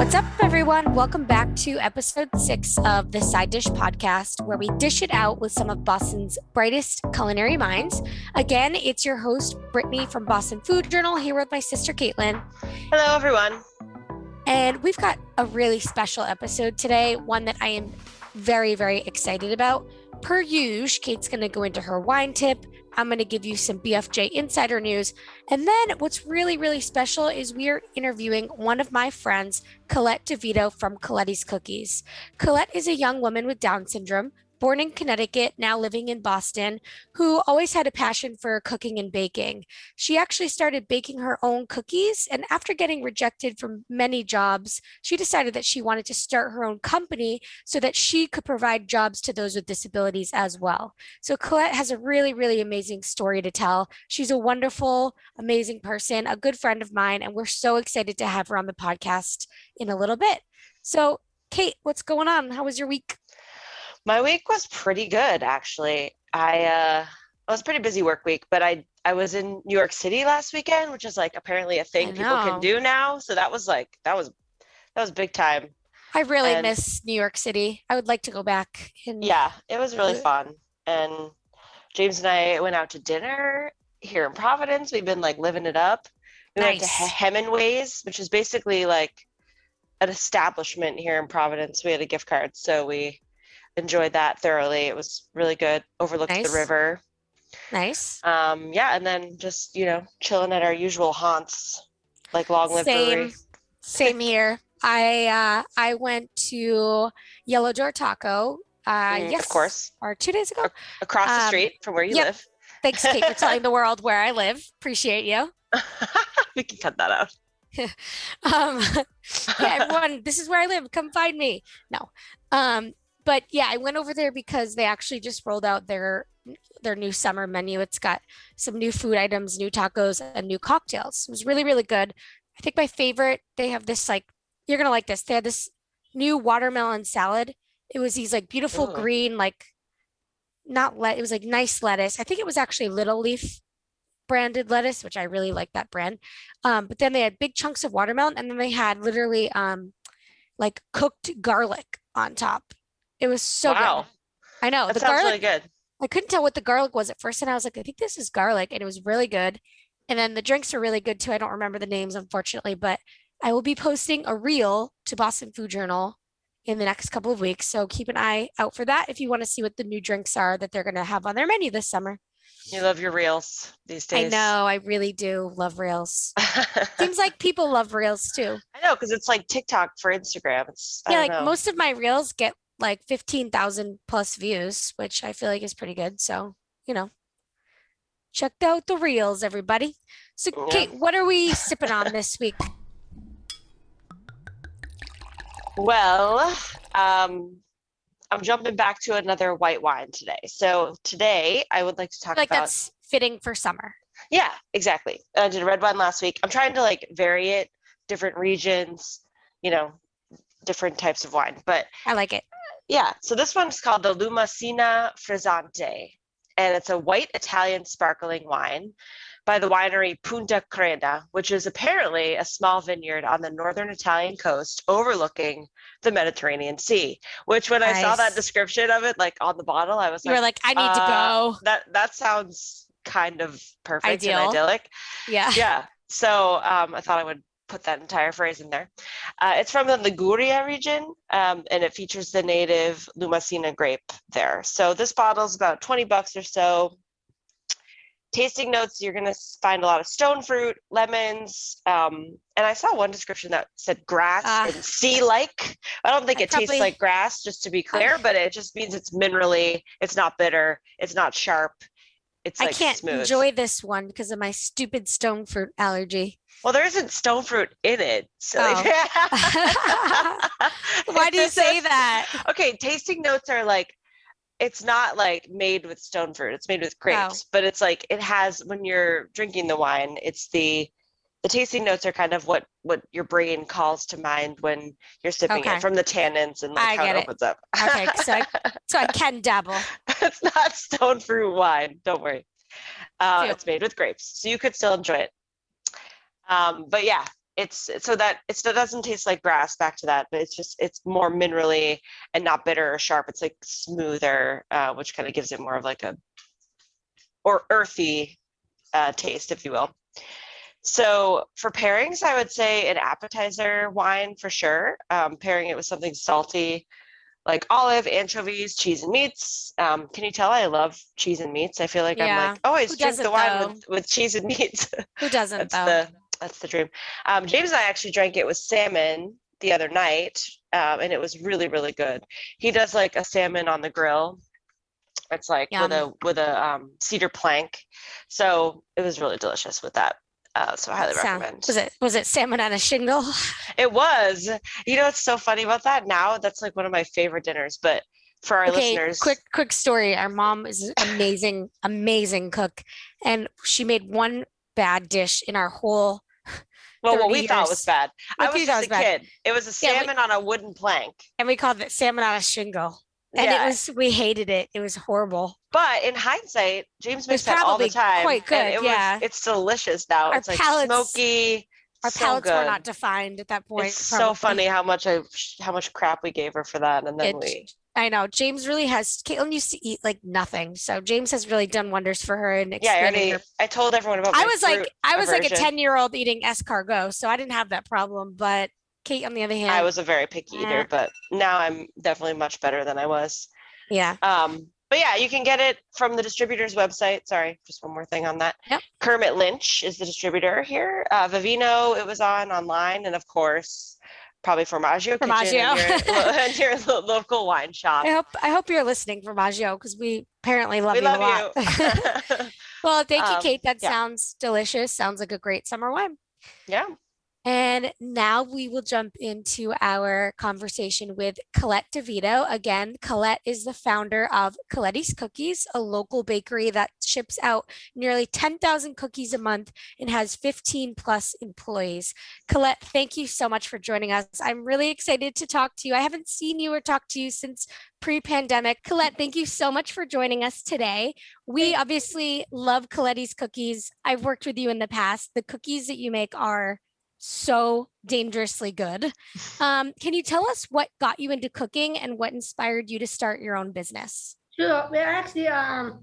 What's up, everyone? Welcome back to episode six of the Side Dish podcast, where we dish it out with some of Boston's brightest culinary minds. Again, it's your host, Brittany from Boston Food Journal, here with my sister, Caitlin. Hello, everyone. And we've got a really special episode today, one that I am very, very excited about. Per usual, Kate's going to go into her wine tip. I'm going to give you some BFJ insider news. And then what's really, really special is we are interviewing one of my friends, Colette Divitto from Colette's Cookies. Colette is a young woman with Down syndrome born in Connecticut, now living in Boston, who always had a passion for cooking and baking. She actually started baking her own cookies, and after getting rejected from many jobs, she decided that she wanted to start her own company so that she could provide jobs to those with disabilities as well. So Colette has a really, really amazing story to tell. She's a wonderful, amazing person, a good friend of mine, and we're so excited to have her on the podcast in a little bit. So, Kate, what's going on? How was your week? My week was pretty good, actually. I uh, it was a pretty busy work week, but I I was in New York City last weekend, which is like apparently a thing people can do now. So that was like that was that was big time. I really and, miss New York City. I would like to go back. And... Yeah, it was really fun. And James and I went out to dinner here in Providence. We've been like living it up. We nice. went to Hemingway's, which is basically like an establishment here in Providence. We had a gift card, so we enjoyed that thoroughly. It was really good. Overlooked nice. the river. Nice. Um, yeah, and then just you know chilling at our usual haunts, like Long Live Same. Brewery. Same here. I uh, I went to Yellow Door Taco. Uh, mm, yes, of course. Or two days ago. Across the um, street from where you yep. live. Thanks, Kate, for telling the world where I live. Appreciate you. we can cut that out. um, yeah, everyone, this is where I live. Come find me. No. Um, but yeah, I went over there because they actually just rolled out their their new summer menu. It's got some new food items, new tacos, and new cocktails. It was really really good. I think my favorite. They have this like you're gonna like this. They had this new watermelon salad. It was these like beautiful oh. green like not let it was like nice lettuce. I think it was actually Little Leaf branded lettuce, which I really like that brand. Um, but then they had big chunks of watermelon, and then they had literally um, like cooked garlic on top. It was so wow. good. I know. That the sounds garlic, really good. I couldn't tell what the garlic was at first, and I was like, I think this is garlic, and it was really good. And then the drinks are really good too. I don't remember the names, unfortunately, but I will be posting a reel to Boston Food Journal in the next couple of weeks. So keep an eye out for that if you want to see what the new drinks are that they're going to have on their menu this summer. You love your reels these days. I know. I really do love reels. Seems like people love reels too. I know because it's like TikTok for Instagram. It's yeah, like know. most of my reels get like 15,000 plus views, which I feel like is pretty good. So, you know, checked out the reels, everybody. So, yeah. Kate, what are we sipping on this week? Well, um, I'm jumping back to another white wine today. So today I would like to talk like about. that's fitting for summer. Yeah, exactly. I did a red wine last week. I'm trying to like vary it, different regions, you know, different types of wine. But I like it. Yeah, so this one's called the Lumassina Frizzante, and it's a white Italian sparkling wine by the winery Punta Crena, which is apparently a small vineyard on the northern Italian coast overlooking the Mediterranean Sea. Which, when nice. I saw that description of it, like on the bottle, I was you like, were like, I need uh, to go. That that sounds kind of perfect Ideal. and idyllic. Yeah. Yeah. So um, I thought I would put that entire phrase in there. Uh, it's from the Liguria region, um, and it features the native Lumassina grape there. So this bottle is about 20 bucks or so. Tasting notes, you're gonna find a lot of stone fruit, lemons, um, and I saw one description that said grass uh, and sea-like. I don't think I it probably, tastes like grass, just to be clear, but it just means it's minerally, it's not bitter, it's not sharp, it's like I can't smooth. enjoy this one because of my stupid stone fruit allergy. Well, there isn't stone fruit in it. So oh. Why do you say that? Okay, tasting notes are like it's not like made with stone fruit. It's made with grapes, oh. but it's like it has when you're drinking the wine, it's the the tasting notes are kind of what what your brain calls to mind when you're sipping okay. it from the tannins and like I how it, it opens up. okay, so I, so I can dabble. it's not stone fruit wine. Don't worry. Uh, it's made with grapes, so you could still enjoy it. Um, but yeah, it's so that it's, it doesn't taste like grass back to that but it's just it's more minerally and not bitter or sharp. It's like smoother uh, which kind of gives it more of like a or earthy uh, taste if you will. So for pairings i would say an appetizer wine for sure. Um, pairing it with something salty like olive anchovies cheese and meats. Um, can you tell? I love cheese and meats. I feel like i'm like always Who drink the wine with, with cheese and meats. Who doesn't that's though? the that's the dream. Um, James and I actually drank it with salmon the other night, um, and it was really really good. He does like a salmon on the grill. It's like with a with a um, cedar plank, so it was really delicious with that. Uh, so I highly Sound- recommend. was it was it salmon on a shingle? It was. You know what's so funny about that? Now that's like one of my favorite dinners. But for our Okay, listeners, quick quick story. Our mom is amazing, amazing cook, and she made one bad dish in our whole. Well, what 30 we thought was years. bad. I was just a bad. kid. It was a Yeah, we- salmon on a wooden plank. And we called it salmon on a shingle, and Yeah. it was we hated it. It was horrible. But in hindsight, James makes that all the probably time. quite good, it yeah. was it's delicious now. Our it's like palates- smoky. Our so palates good. were not defined at that point. It's so funny how much I how much crap we gave her for that, and then It- we I know James really has. Caitlin used to eat like nothing, so James has really done wonders for her and yeah. I already her I told everyone about. I was like, I was like a 10 year old eating escargot, so I didn't have that problem. But Kate, on the other hand, I was a very picky eater, but now I'm definitely much better than I was. yeah, Um, but yeah, you can get it from the distributor's website. Sorry, just one more thing on that. Yep. Kermit Lynch is the distributor here. Uh, Vivino, it was on online, and of course, probably Formaggio Kitchen Formaggio. and your, your local wine shop. I hope I hope you're listening, Formaggio, because we apparently love we you love a lot. you. well, thank you, Um, Kate. That yeah. sounds delicious. Sounds like a great summer wine. yeah. And now we will jump into our conversation with Colette Divitto. Again, Colette is the founder of Collettey's Cookies, a local bakery that ships out nearly 10,000 cookies a month and has 15 plus employees. Colette, thank you so much for joining us. I'm really excited to talk to you. I haven't seen you or talked to you since pre-pandemic. Colette, thank you so much for joining us today. We obviously love Collettey's cookies. I've worked with you in the past. The cookies that you make are so dangerously good. Um, can you tell us what got you into cooking and what inspired you to start your own business? Sure. Well, actually, um,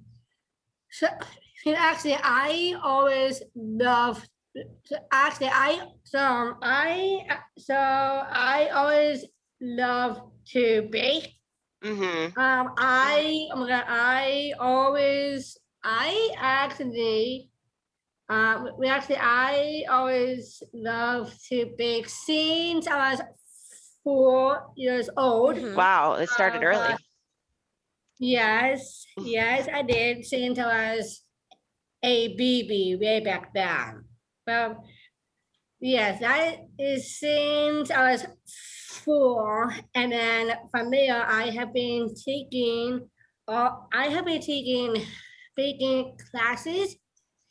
so, so actually, I always love. So actually, I so um, I so I always love to bake. Mm-hmm. Um, I oh my god, I always I actually. Uh, we actually, I always love to bake since I was four years old. Mhm. Wow, it started Uh, early. Yes, yes, I did since I was a baby way back then. Well, yes, that is since I was four, and then from there I have been taking, uh, I have been taking baking classes.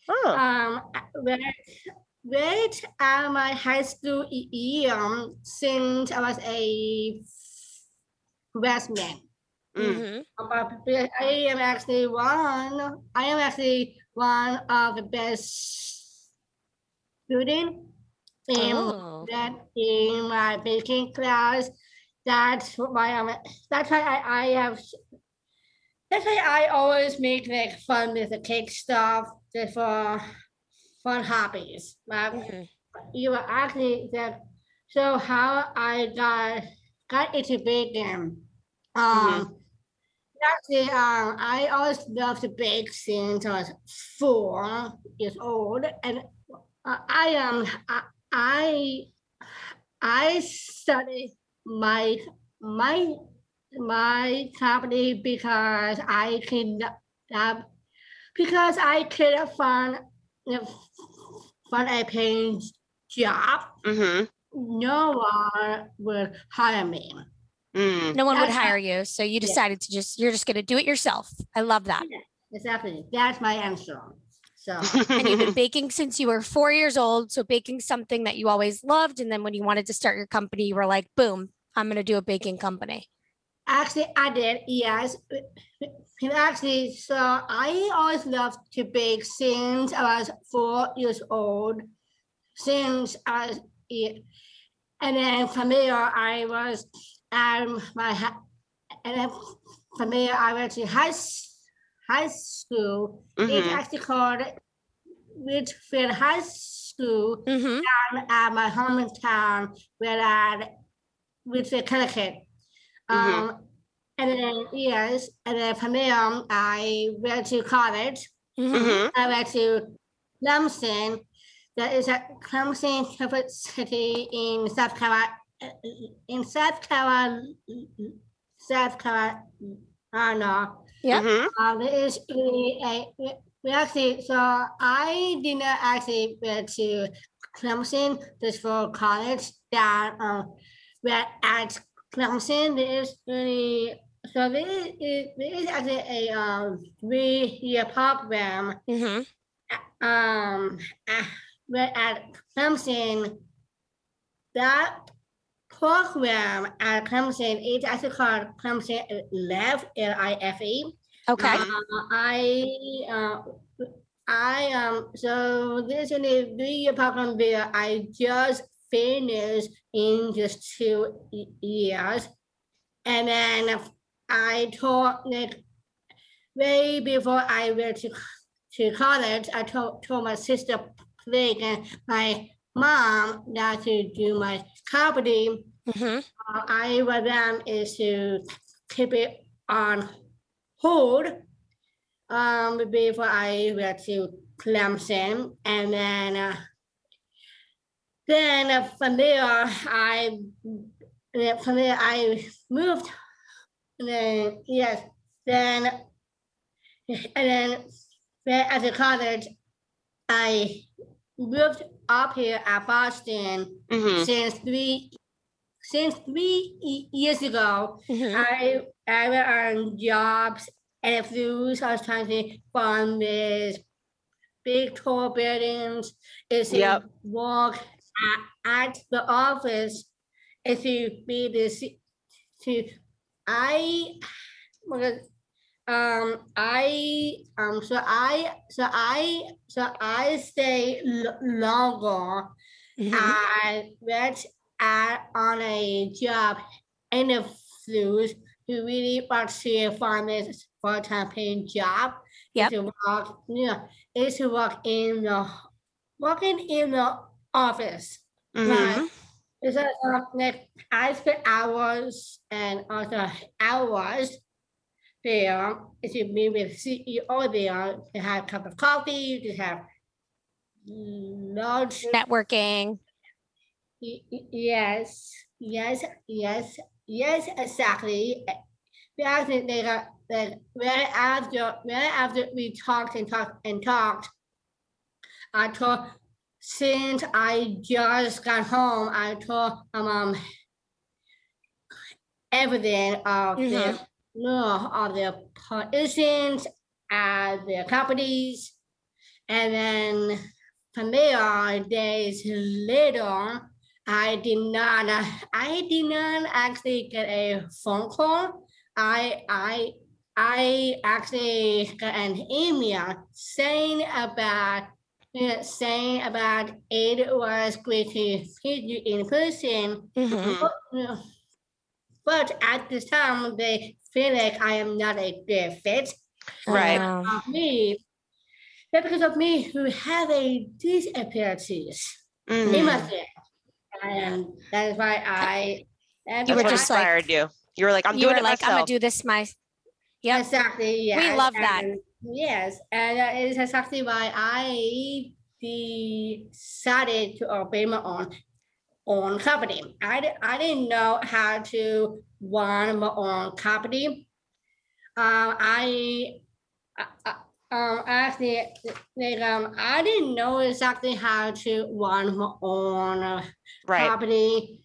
Oh, Um, with with uh, my high school year since I was a freshman. mm. Mhm. Uh, but I am actually one. I am actually one of the best student in Oh. that in my baking class. That's why I'm. That's why I, I have. That's why I always make like fun with the cake stuff just for fun hobbies. But Mhm. you were asking that. So how I got got into baking. Um, actually, um, I always loved to bake since I was four years old, and uh, I am I, I I studied my my my company because I could uh, because I could find find a paying job. Mm-hmm. No one would hire me. Mm. No one would That's how- hire you, so you decided to just you're just going to do it yourself. I love that. Exactly. That's my answer. So And you've been baking since you were 4 years old, so baking something that you always loved and then when you wanted to start your company, you were like, "Boom, I'm going to do a baking company." Actually, I did. Yes. Actually, so I always loved to bake since I was four years old. Since I was. And then from there, I was um my and then from there I went to high high school. It's Mhm. actually called Ridgefield High School Mm-hmm. down at my hometown where I the Connecticut. Mhm. Um, and then yes, and then from there um, I went to college. Mm-hmm. Mhm. I went to Clemson. That is at Clemson University in South Carolina. In South Carolina, South Carolina. Yep. Mhm. Um, there is really a we- actually so I did not actually went to Clemson just for college. That um, where at Clemson there is really so there is, there is actually a um three year program Mm-hmm. um where at Clemson that program at Clemson is actually called Clemson Life L I F E. Okay. Uh, I uh, I um so this is a three-year program where I just finished in just two years, and then I taught like way before I went to to college. I told told my sister Blake and my mom that to do my comedy Mm-hmm. uh, I want them is to keep it on hold um, before I went to Clemson, and then uh, then from there I from there I moved, and then yes, then and then then at the college I moved up here at Boston Mhm. since three since three years ago Mm-hmm. i i on jobs and through i was trying to find this big tall buildings is to Yep. work at, at the office to be this to i um i um so i so i so i stay longer Mm-hmm. I went at on a job interviews who really want to find this full-time paying job. is Yep. To work, yeah, is to work in the working in the office. Mhm. Right. It's a, uh, like I spend hours and also hours there If you meet with CEO there to have a cup of coffee, to have lunch Networking. Yes, yes, yes, yes, exactly. Because they got like right after right after we talked and talked and talked, I told since I just got home, I told my mom everything of the mm-hmm. no of the positions at the companies, and then from there days later. I did not. I did not actually get a phone call. I I I actually got an email saying about saying about it was going to meet you in person. Mm-hmm. Mhm. But, but at this time, they feel like I am not a good fit Right. of me. Not because of me who have a disabilities Mhm. in my family. And that is why I. and You were That's what just like- you. You were like, I'm you doing were it like, I'm gonna do this my. Yep. Exactly. Yeah. We love that. Yes, and uh, it is exactly why I decided to open my own own company. I I didn't know how to run my own company. Um, I, I, I- um, actually, like, um, I didn't know exactly how to run my own uh, Right. company,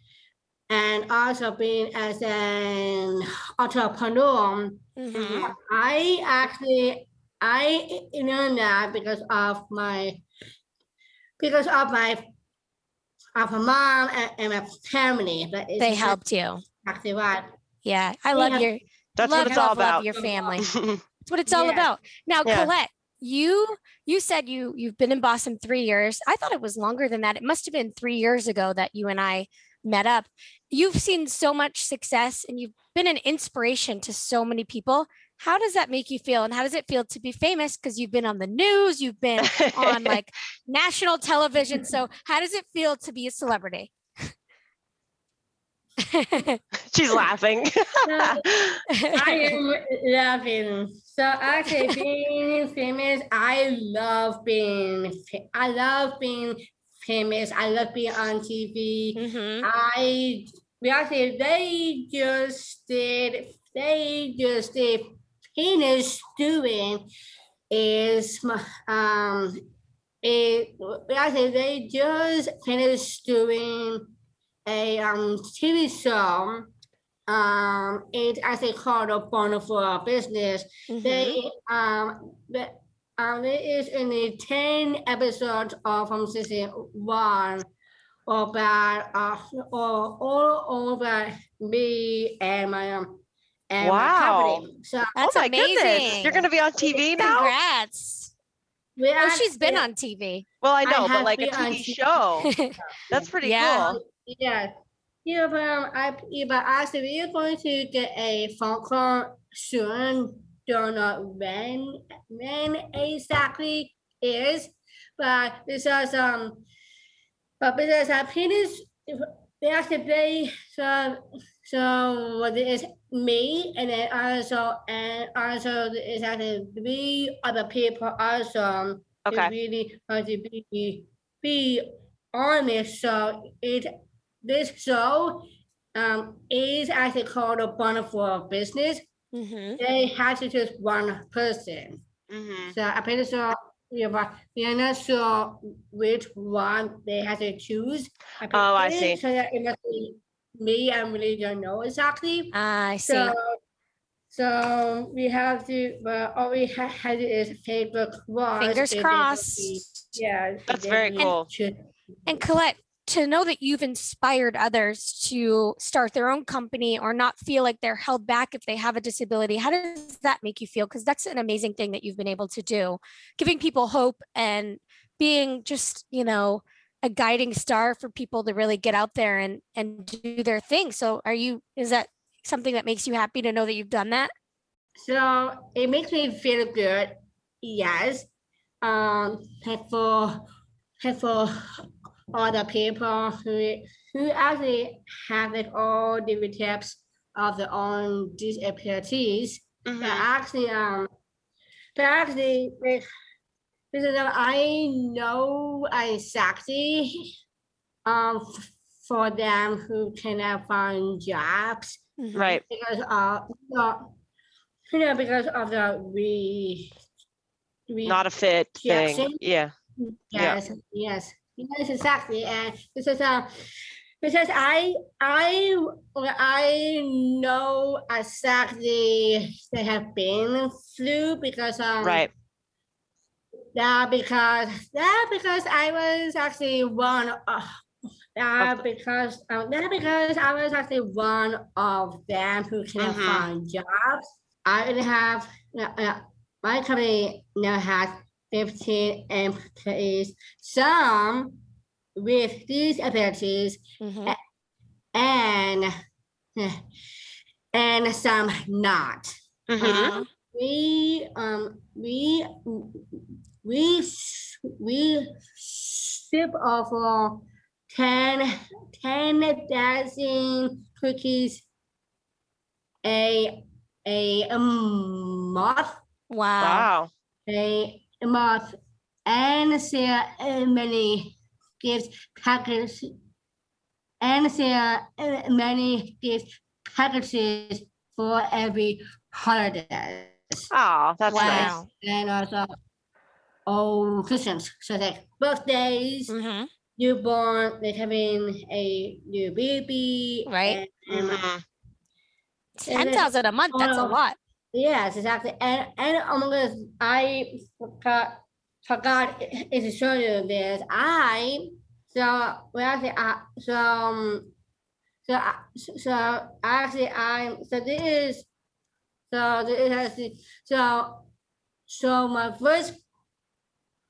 and also being as an entrepreneur. Mm-hmm. I actually I learned that because of my because of my of my mom and, and my family. But They helped you. exactly right. Yeah. I They love have- your That's love, what it's all love, love your family. That's what it's all Yeah. about. Now, Yeah. Colette, you you said you you've been in Boston three years. I thought it was longer than that. It must have been three years ago that you and I met up. You've seen so much success and you've been an inspiration to so many people. How does that make you feel? And how does it feel to be famous? Because you've been on the news, you've been on like national television. So how does it feel to be a celebrity? She's laughing. I am laughing. So actually, being famous, I love being. I love being famous. I love being on TV. Mhm. I we actually they just did. They just did. Penis doing is um. It we actually they just finished doing a um TV show. Um, it's actually called a Wonderful Business. Mhm. They um the um it is in the ten episodes of from season one about uh all all over me and my um and Wow. company. So oh That's my goodness. You're going to be on TV now? Congrats. we Oh, she's been actually- on TV. Well, I I know, but like a TV TV. show. That's pretty Yeah. cool. Yeah. Yeah, but um, I yeah, but actually we're going to get a phone call soon. Don't know when when exactly is, but because um, but because I finished yesterday, so so what is me and then also and also it's actually three other people also Okay. really want to be be honest. So it this show um is actually called a wonderful business. Mhm. They have to choose one person. hmm So I'm pretty sure yeah, but we are not sure which one they have to choose. I'm Oh, I see. sure that it must be me. I really don't know exactly. Ah, I see. So, so we have to, but all we ha- had is Facebook crossed. Fingers crossed. be- Yeah. That's very cool. choose- And Colette, to know that you've inspired others to start their own company or not feel like they're held back if they have a disability, how does that make you feel? Because that's an amazing thing that you've been able to do, giving people hope and being just, you know, a guiding star for people to really get out there and and do their thing. So are you is that something that makes you happy to know that you've done that? So it makes me feel good. Yes. Um, and for and for all the people who who actually have like all different types of their own disabilities. hmm But actually, um, but actually, like, because of- I know exactly, um, f- for them who cannot find jobs Mhm. Right. because of the, you know, because of the we, we Not a fit Yeah, thing. same. Yeah. yeah. Yes, yes, yes, exactly. And this is uh, because I I I know exactly they have been through because um Right. That because that because I was actually one of that because um, that because I was actually one of them who can Mhm. find jobs. I only have uh, uh, my company now has 15 employees, some with these abilities Mhm. and and some not. hmm Mhm. We um we we we ship over 10 10,000 cookies a a, a month Wow. Wow. a month and sell uh, many gift packages and sell uh, many gift packages for every holiday Oh, that's nice. And also oh Christians so like birthdays Mhm. newborn like having a new baby Right. and, and Mhm. And 10,000 a month, that's a Oh. lot. Yes, exactly. And and oh my goodness, I forgot forgot to show you this. I so well actually I so um, so I- so actually I so this is so this is so so my first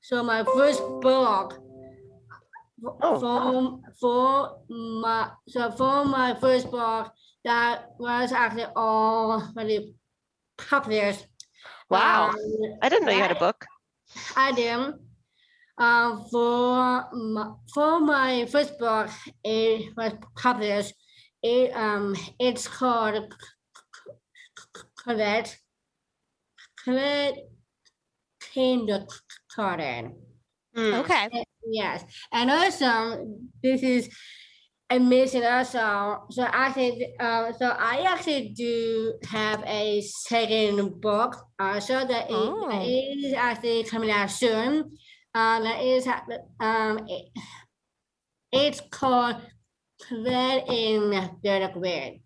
so my first book f- Oh, for for my so for my first book that was actually already published. Wow. Um, I didn't know you had a book. I did. Uh, for my, for my first book, it was published. It um it's called Colette Colette Kindergarten. Hmm. Okay. Yes, and also this is amazing. Also, so I think uh, so. I actually do have a second book. Uh, so that it- Oh. that is actually coming out soon. Uh, that is um, it, it's called Colette in third grade.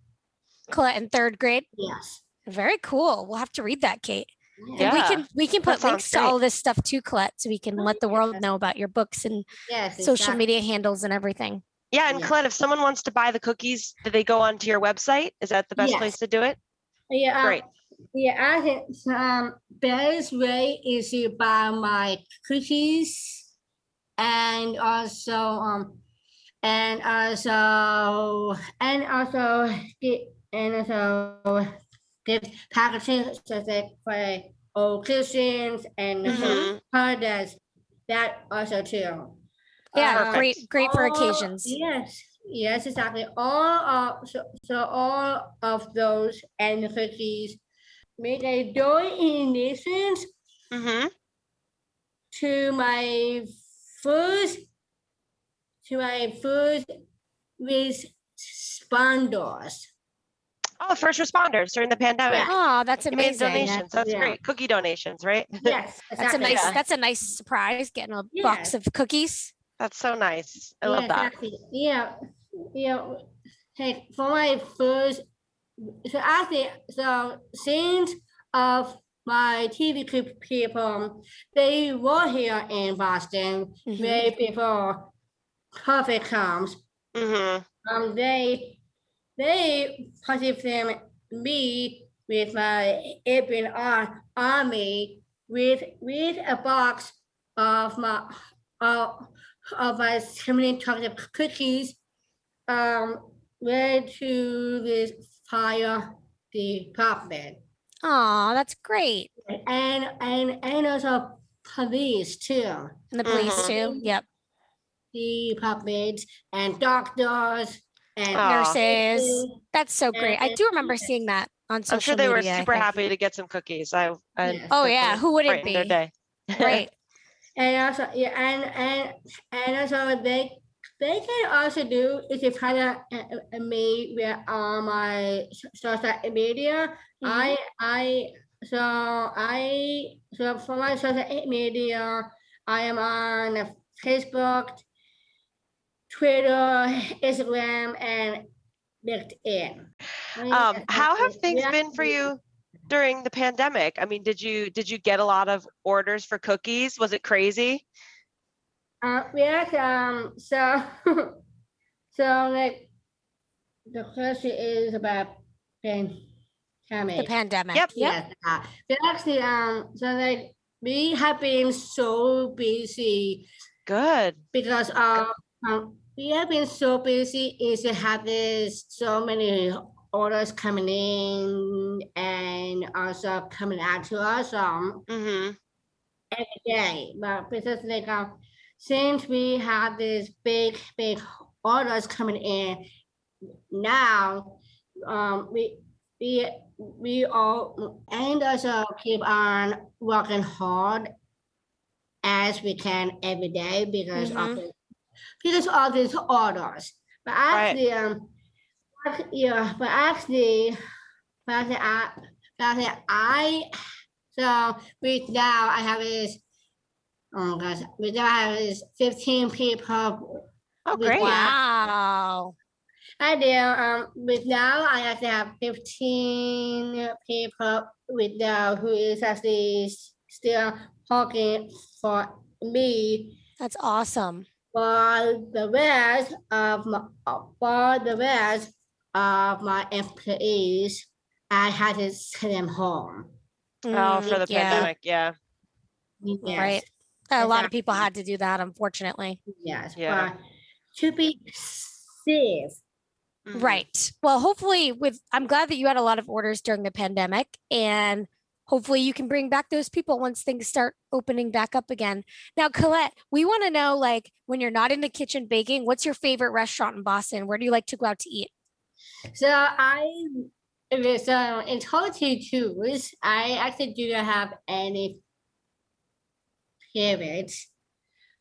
Colette in third grade. Yes. Very cool. We'll have to read that, Kate. And Yeah. we can we can put links sounds to all this stuff too, Colette, so we can Oh, let the world yes. know about your books and Yes. social exactly. media handles and everything. Yeah, and Yeah. Colette, if someone wants to buy the cookies, do they go onto your website? Is that the best Yes. place to do it? Yeah. um, Great. Yeah, I think um best way is to buy my cookies and also um and also and also get and also so that for Christians and Mhm. holidays that also too. Yeah, Uh, great great for all- occasions. Yes, yes, exactly. All of so, so all of those cookies make a donations Mm-hmm. to my first to my first responders. Oh, first responders during the pandemic. Yeah. Oh, that's You made amazing. donations. That's Yeah. great. Cookie donations, right? Yes, That's a nice Yeah. that's a nice surprise getting a box of cookies. That's so nice. I love that. exactly. Yeah, yeah. Hey, for my first, so actually, so since of my TV pe- people, they were here in Boston Mhm. way before COVID comes. Mm-hmm. Um, they they participated me with my Ibn Ar- army with with a box of my uh, of my cinnamon chocolate cookies um ready to this fire department Oh, that's great. and and and also police too And the police Mhm. too. Yep. The department and doctors and Aw. Nurses. That's so great. I And- do remember seeing that on social media. I'm sure they were media, I super happy to get some cookies. I, I Oh yeah, who wouldn't brightened their be? day. Right. And also, yeah, and and and also they they can also do is if kind of uh, me with on my social media. Mhm. I I so I so for my social media, I am on Facebook, Twitter, Instagram, and LinkedIn. Um, how have things Yeah. been for you during the pandemic? I mean, did you did you get a lot of orders for cookies? Was it crazy? Uh, yes, um, so, so like, the question is about pandemic. The pandemic. pandemic. Yep. Yep. Yes, uh, but actually, um, so like, we have been so busy Good. because of, um, we have been so busy is to have this, so many orders coming in and also coming out to us, um, Mm-hmm. every day, but because like um, since we have this big big orders coming in now, um, we we we all and also keep on working hard as we can every day because of Mhm. the, because of these orders. But actually, um, ac- yeah, but actually, but actually, I, but actually, I so with now I have is oh gosh, with now I have is fifteen people. Oh, great. Wow. I do. Um, with now I actually have fifteen people with now who is actually still working for me. That's awesome. For the rest of my, for the rest of my employees, I had to send them home. Oh, for Mm, the yeah. pandemic, yeah. Yes. Right. A lot of people had to do that, unfortunately. Yes. Yeah. But to be safe. Mhm. Right. Well, hopefully, with I'm glad that you had a lot of orders during the pandemic, and hopefully, you can bring back those people once things start opening back up again. Now, Colette, we want to know, like, when you're not in the kitchen baking, what's your favorite restaurant in Boston? Where do you like to go out to eat? So I so it's hard to choose. I actually do not have any favorites.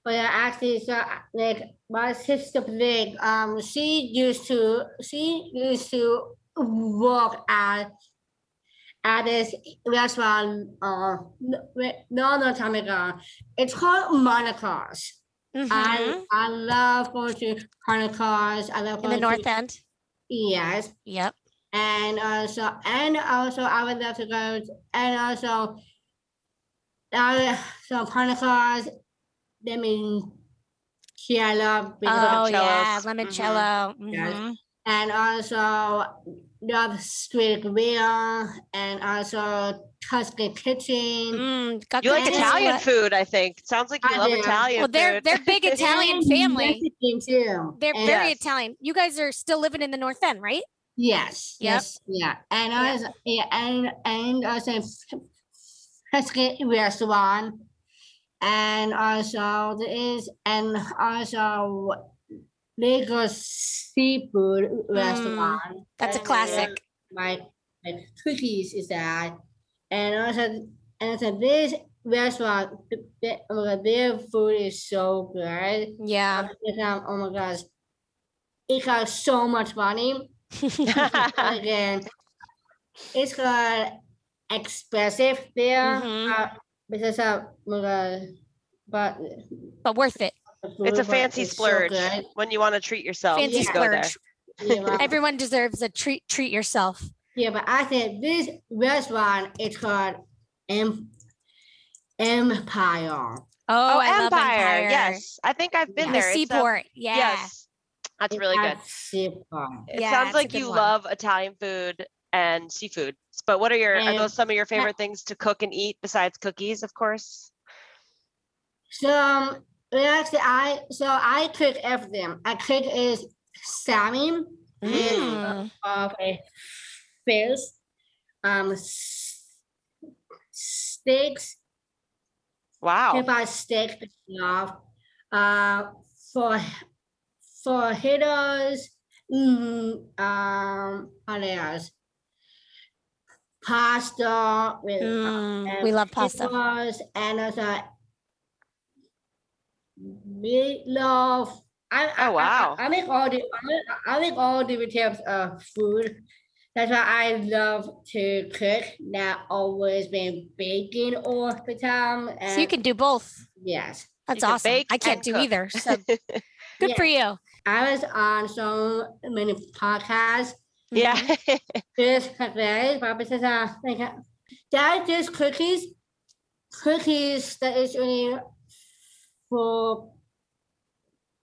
But I actually so like my sister Blake, um she used to she used to work at at this restaurant uh no no time ago. It's called Monica's. Mhm. I I love going to Monica's. I love in the North to, End. Yes. Yep. And also, and also, I would love to go, and also, I so Hanukkah's, I mean, I love Oh yeah, limoncello. Yes. And also love street grill, and also Tuscan kitchen. Mm, got You like good Italian Colette. food, I think. Sounds like you I love do. Italian Well, they're food. they're big Italian and family. Mexican too. They're and- very Yes. Italian. You guys are still living in the North End, right? Yes. Yep. Yes. Yeah. And Yep. also, yeah, and and also Tuscan restaurant, and also there is and also Legal seafood restaurant. Mm, That's a uh, classic. My my cookies is that, and also and also this restaurant, oh their food is so good. Yeah. Oh my gosh, it got so much money. Again, it's got expensive there Mhm. uh, because of uh, but but worth it. The it's a fancy it's splurge good. when you want to treat yourself. Fancy you go there. splurge. Yeah, but- Everyone deserves a treat. Treat yourself. yeah, but I think this restaurant it's called em- Empire. Oh, Oh, I love Empire. Empire. Yes. I think I've been The there. It's, uh, seaport. yeah. Yes. That's really good. It's super. It Yeah, sounds like you one. love Italian food and seafood. But what are your are And- those some of your favorite things to cook and eat besides cookies, of course? So um, well, actually, I so I cook everything. I cook is salmon Mm. of a fish, um, steaks, Wow. ribeye steak, love, uh, for for hitters, mm, um, what else? Pasta with uh, Mm, we love pasta. and also meatloaf. I, I, Oh, wow. I, I make all the I make, I make all the types of food. That's why I love to cook. Not always been baking all the time. So you can do both. yes, That's can awesome. bake I can't do cook. either. So good for you. I was on so many podcasts. yeah. This today, but because uh, like uh, that just cookies, cookies that is only for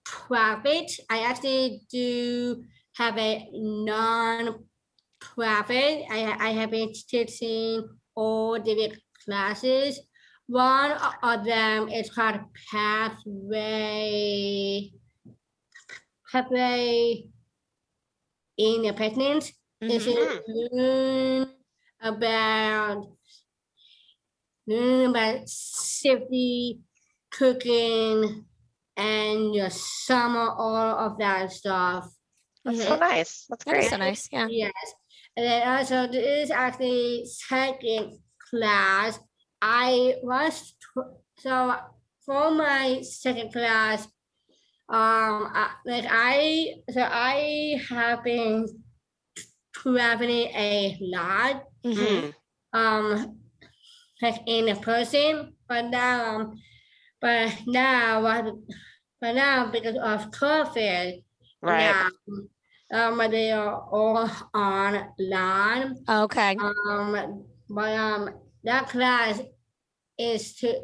profit. I actually do have a non-profit. I I have been teaching all different classes. One of them is called Pathway Pathway Independence. Is Mhm. it learn about about safety, cooking, and your summer, all of that stuff. That's Mhm. so nice. That's That is great. so nice. Yeah. Yes. And then also there is actually second class. I was tw- so for my second class, um, I, like I so I have been traveling a lot, Mhm. Mm. um, like in a person, but now, um, but now, but now because of COVID, Right. now, um, they are all online. Okay. Um, but um, that class is to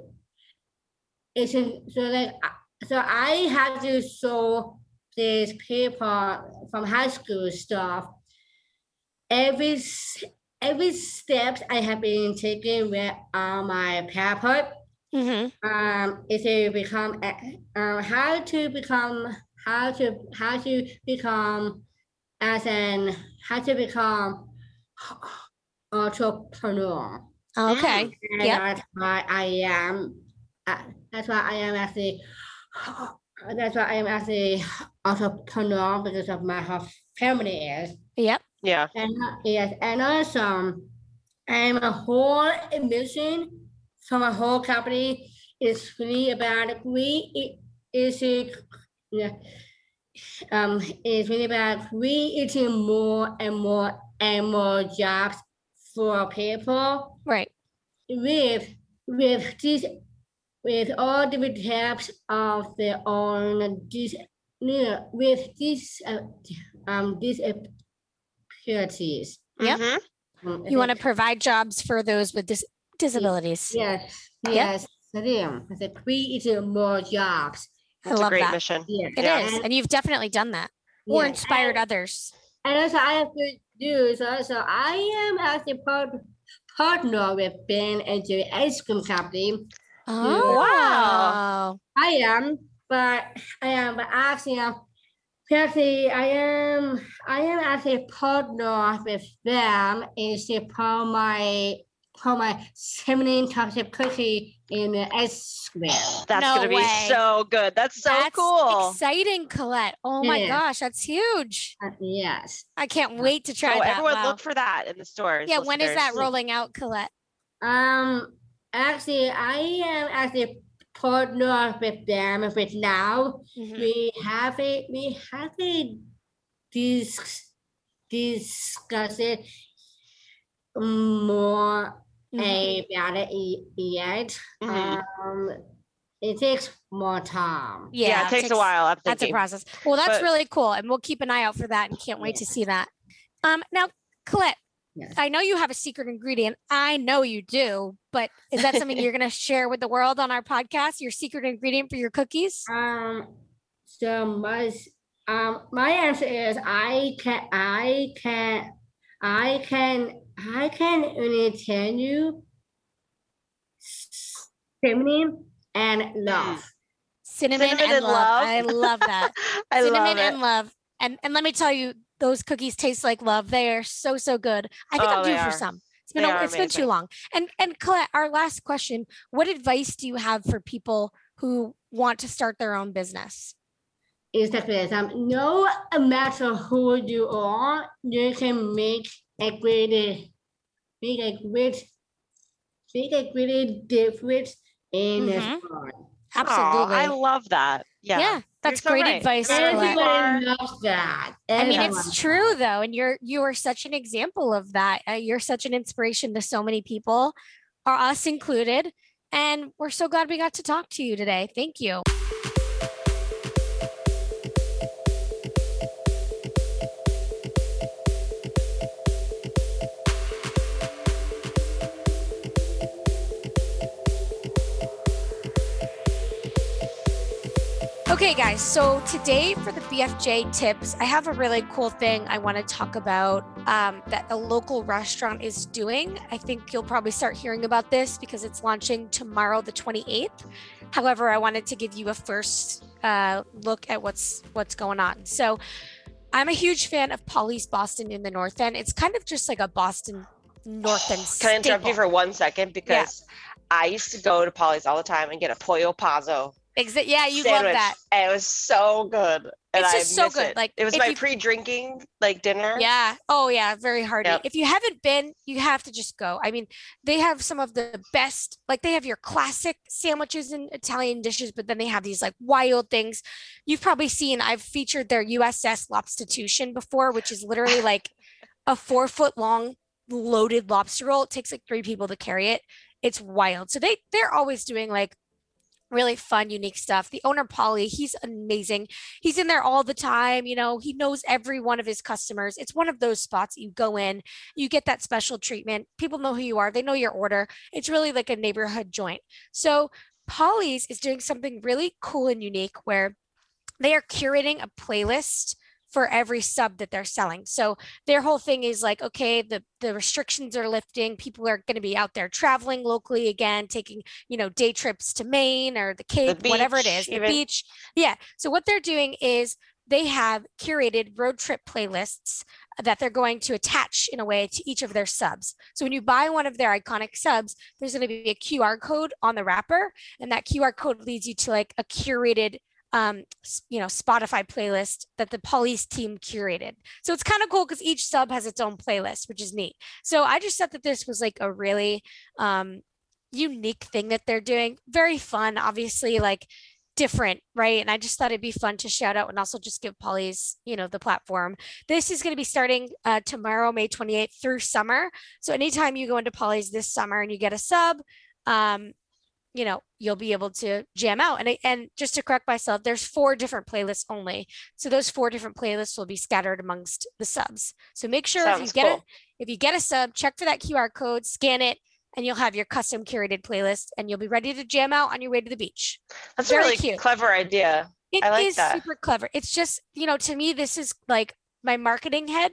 is to, so like uh, so I have to show this paper from high school stuff. Every every steps I have been taking with on my paper. Mm-hmm. um, is to become a- uh, how to become how to how to become as an how to become entrepreneur. Okay. And Yep. that's why I am. Uh, that's why I am actually. That's why I am actually entrepreneur because of my how family is. Yep. Yeah. And uh, yes, and also I'm a whole mission from a whole company is really about we it is it yeah um it's really about creating more and more and more jobs for people Right. with with this with all different types of their own dis yeah, with this uh, um disabilities. Yep. Mhm. Um, You want to provide jobs for those with dis- disabilities. Yes, Yep. yes, Salim. I said creating more jobs. I That's a love great that. mission. Yes. It is, Yeah. and you've definitely done that or yes, inspired and- others. And also, I have to do so. So I am actually part partner with Ben and Jerry Ice Cream Company. Oh Wow. I am, but I am, but actually, um, actually, I am, I am actually partner with them. Is to pour my pour my cinnamon chocolate cookie in the ice cream. That's No gonna be so good. That's so That's cool. exciting, Colette. Oh my Yeah. gosh, that's huge. Uh, yes. I can't wait to try So that. everyone Wow. look for that in the stores. yeah, when is that rolling out, Colette? Um, actually, I am actually partner with them with now. Mhm. We have a we have a dis discuss it more About it y- yet. Um, it takes more time. Yeah, it takes a while. I'm That's a thinking. process. Well, that's But- really cool, and we'll keep an eye out for that, and can't wait to see that. Um, now, Colette, Yes. I know you have a secret ingredient. I know you do, but is that something you're going to share with the world on our podcast? Your secret ingredient for your cookies? Um, so my um my answer is I can I can I can I can only tell you feminine and love. Cinnamon, Cinnamon and, and love. love. I love that. I Cinnamon love it. and love. And and let me tell you, those cookies taste like love. They are so so good. I think Oh, I'm due they for some. It's been a, are it's been too long. And and Colette, our last question: What advice do you have for people who want to start their own business? Is that this? Um, no matter who you are, you can make a great make a great make a great difference in this Mhm. world. Aw, Absolutely. I love that. Yeah. yeah, that's so great right. advice, No matter who Colette. you are- Everybody loves that. I mean, it's true though, and you're you are such an example of that. Uh, you're such an inspiration to so many people, are us included. And we're so glad we got to talk to you today. Thank you. Okay, guys, so today for the BFJ tips, I have a really cool thing I want to talk about um, that a local restaurant is doing. I think you'll probably start hearing about this because it's launching tomorrow, the 28th. However, I wanted to give you a first uh, look at what's what's going on. So, I'm a huge fan of Pauli's Boston in the North End. It's kind of just like a Boston North End. Can I interrupt you for one second? Because I used to go to Pauli's all the time and get a pollo pazzo Exa- yeah, you sandwich, love that. and it was so good. And It's I just so good, It. like, it was my you- pre-drinking like dinner. Yeah. Oh, yeah. Very hearty. Yep. If you haven't been, you have to just go. I mean, they have some of the best, like they have your classic sandwiches and Italian dishes, but then they have these like wild things. You've probably seen, I've featured their USS Lobstitution before, which is literally like a four foot long loaded lobster roll. It takes like three people to carry it. It's wild. So they they're always doing like really fun, unique stuff. The owner, Pauli, he's amazing. He's in there all the time. You know, he knows every one of his customers. It's one of those spots you go in, you get that special treatment. People know who you are, they know your order. It's really like a neighborhood joint. So, Pauli's is doing something really cool and unique where they are curating a playlist for every sub that they're selling. So their whole thing is like, okay, the the restrictions are lifting. People are going to be out there traveling locally again, taking you know day trips to Maine or the Cape, whatever it is, beach, the beach. Yeah. So what they're doing is they have curated road trip playlists that they're going to attach in a way to each of their subs. So when you buy one of their iconic subs, there's going to be a QR code on the wrapper, and that QR code leads you to like a curated um you know spotify playlist that the pauli's team curated. So it's kind of cool because each sub has its own playlist which is neat. So i just thought that this was like a really um unique thing that they're doing. Very fun obviously like different right? And i just thought it'd be fun to shout out and also just give pauli's you know the platform. This is going to be starting uh, tomorrow may 28th through summer. So anytime you go into pauli's this summer and you get a sub um you know you'll be able to jam out and I- and just to correct myself there's four different playlists only so those four different playlists will be scattered amongst the subs so make sure if you get cool. it if you get a sub check for that qr code scan it and you'll have your custom curated playlist and you'll be ready to jam out on your way to the beach That's Very a really cute. clever idea. It is I like that. super clever it's just you know to me this is like my marketing head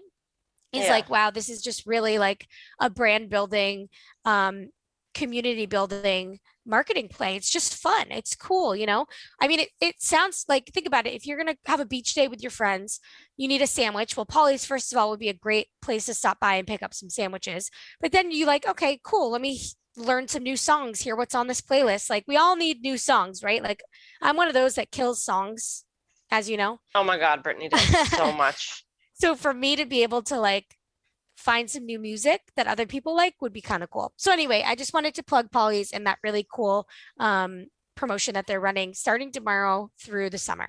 is Yeah. like wow this is just really like a brand building um community building marketing play. It's just fun. It's cool you know? I mean it, it sounds like think about it if you're going to have a beach day with your friends you need a sandwich. Well pauli's first of all would be a great place to stop by and pick up some sandwiches. But then you like okay cool let me learn some new songs hear what's on this playlist? Like we all need new songs right? Like i'm one of those that kills songs as you know. Oh my God, Brittany does so much. so for me to be able to like find some new music that other people like would be kind of cool. So anyway, I just wanted to plug Pauli's and that really cool um, promotion that they're running starting tomorrow through the summer.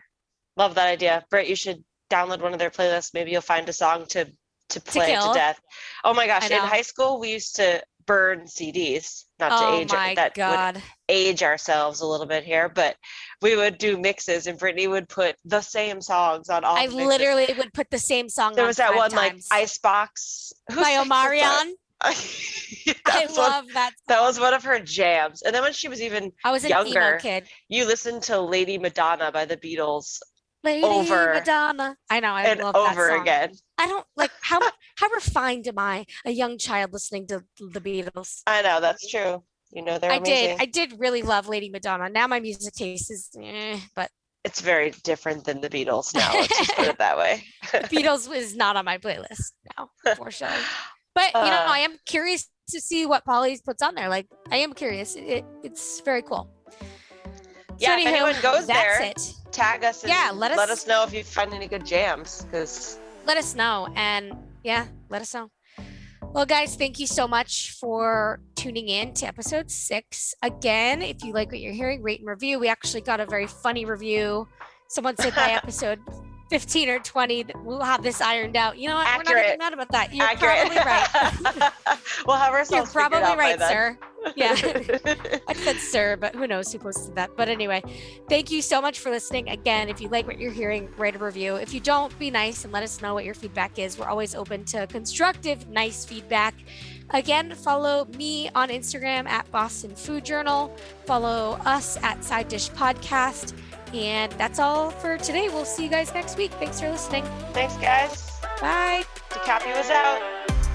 Love that idea. Britt, you should download one of their playlists. Maybe you'll find a song to to play it to death. Oh my gosh, in high school we used to burn CDs, not to oh age my that would god. age ourselves a little bit here, but we would do mixes and Brittany would put the same songs on all I literally would put the same song there on was that one times like Icebox who by song? Omarion. I was one, love that. that was one of her jams. And then when she was even I was an emo younger. kid. you listened to Lady Madonna by the Beatles Lady over Madonna. I know. I and love that over song. again. I don't like how how refined am I, a young child listening to the Beatles. I know that's true. You know they're I amazing. did. I did really love Lady Madonna. Now my music taste is, eh, but it's very different than the Beatles now. Let's just put it that way. Beatles is not on my playlist now, for sure. But you know, Uh. I am curious to see what Pauli puts on there. Like, I am curious. It, it's very cool. Yeah, if anyone goes that's there, it. Tag us and Yeah, let us let us- know if you find any good jams because Let us know, and yeah, let us know. Well, guys, thank you so much for tuning in to episode six. Again, if you like what you're hearing, rate and review. We actually got a very funny review. Someone said by episode 15 or 20 we'll have this ironed out. You know what? We're not Accurate. even mad about that. You're accurate. probably right. we'll have You're probably figured out by right, sir. Yeah. I said sir, but who knows who posted that. But anyway, thank you so much for listening. Again, if you like what you're hearing, write a review. If you don't, be nice and let us know what your feedback is. We're always open to constructive, nice feedback. Again, follow me on Instagram at Boston Food Journal. Follow us at Side Dish Podcast. And that's all for today. We'll see you guys next week. Thanks for listening. Thanks, guys. Bye. DiCaprio was out.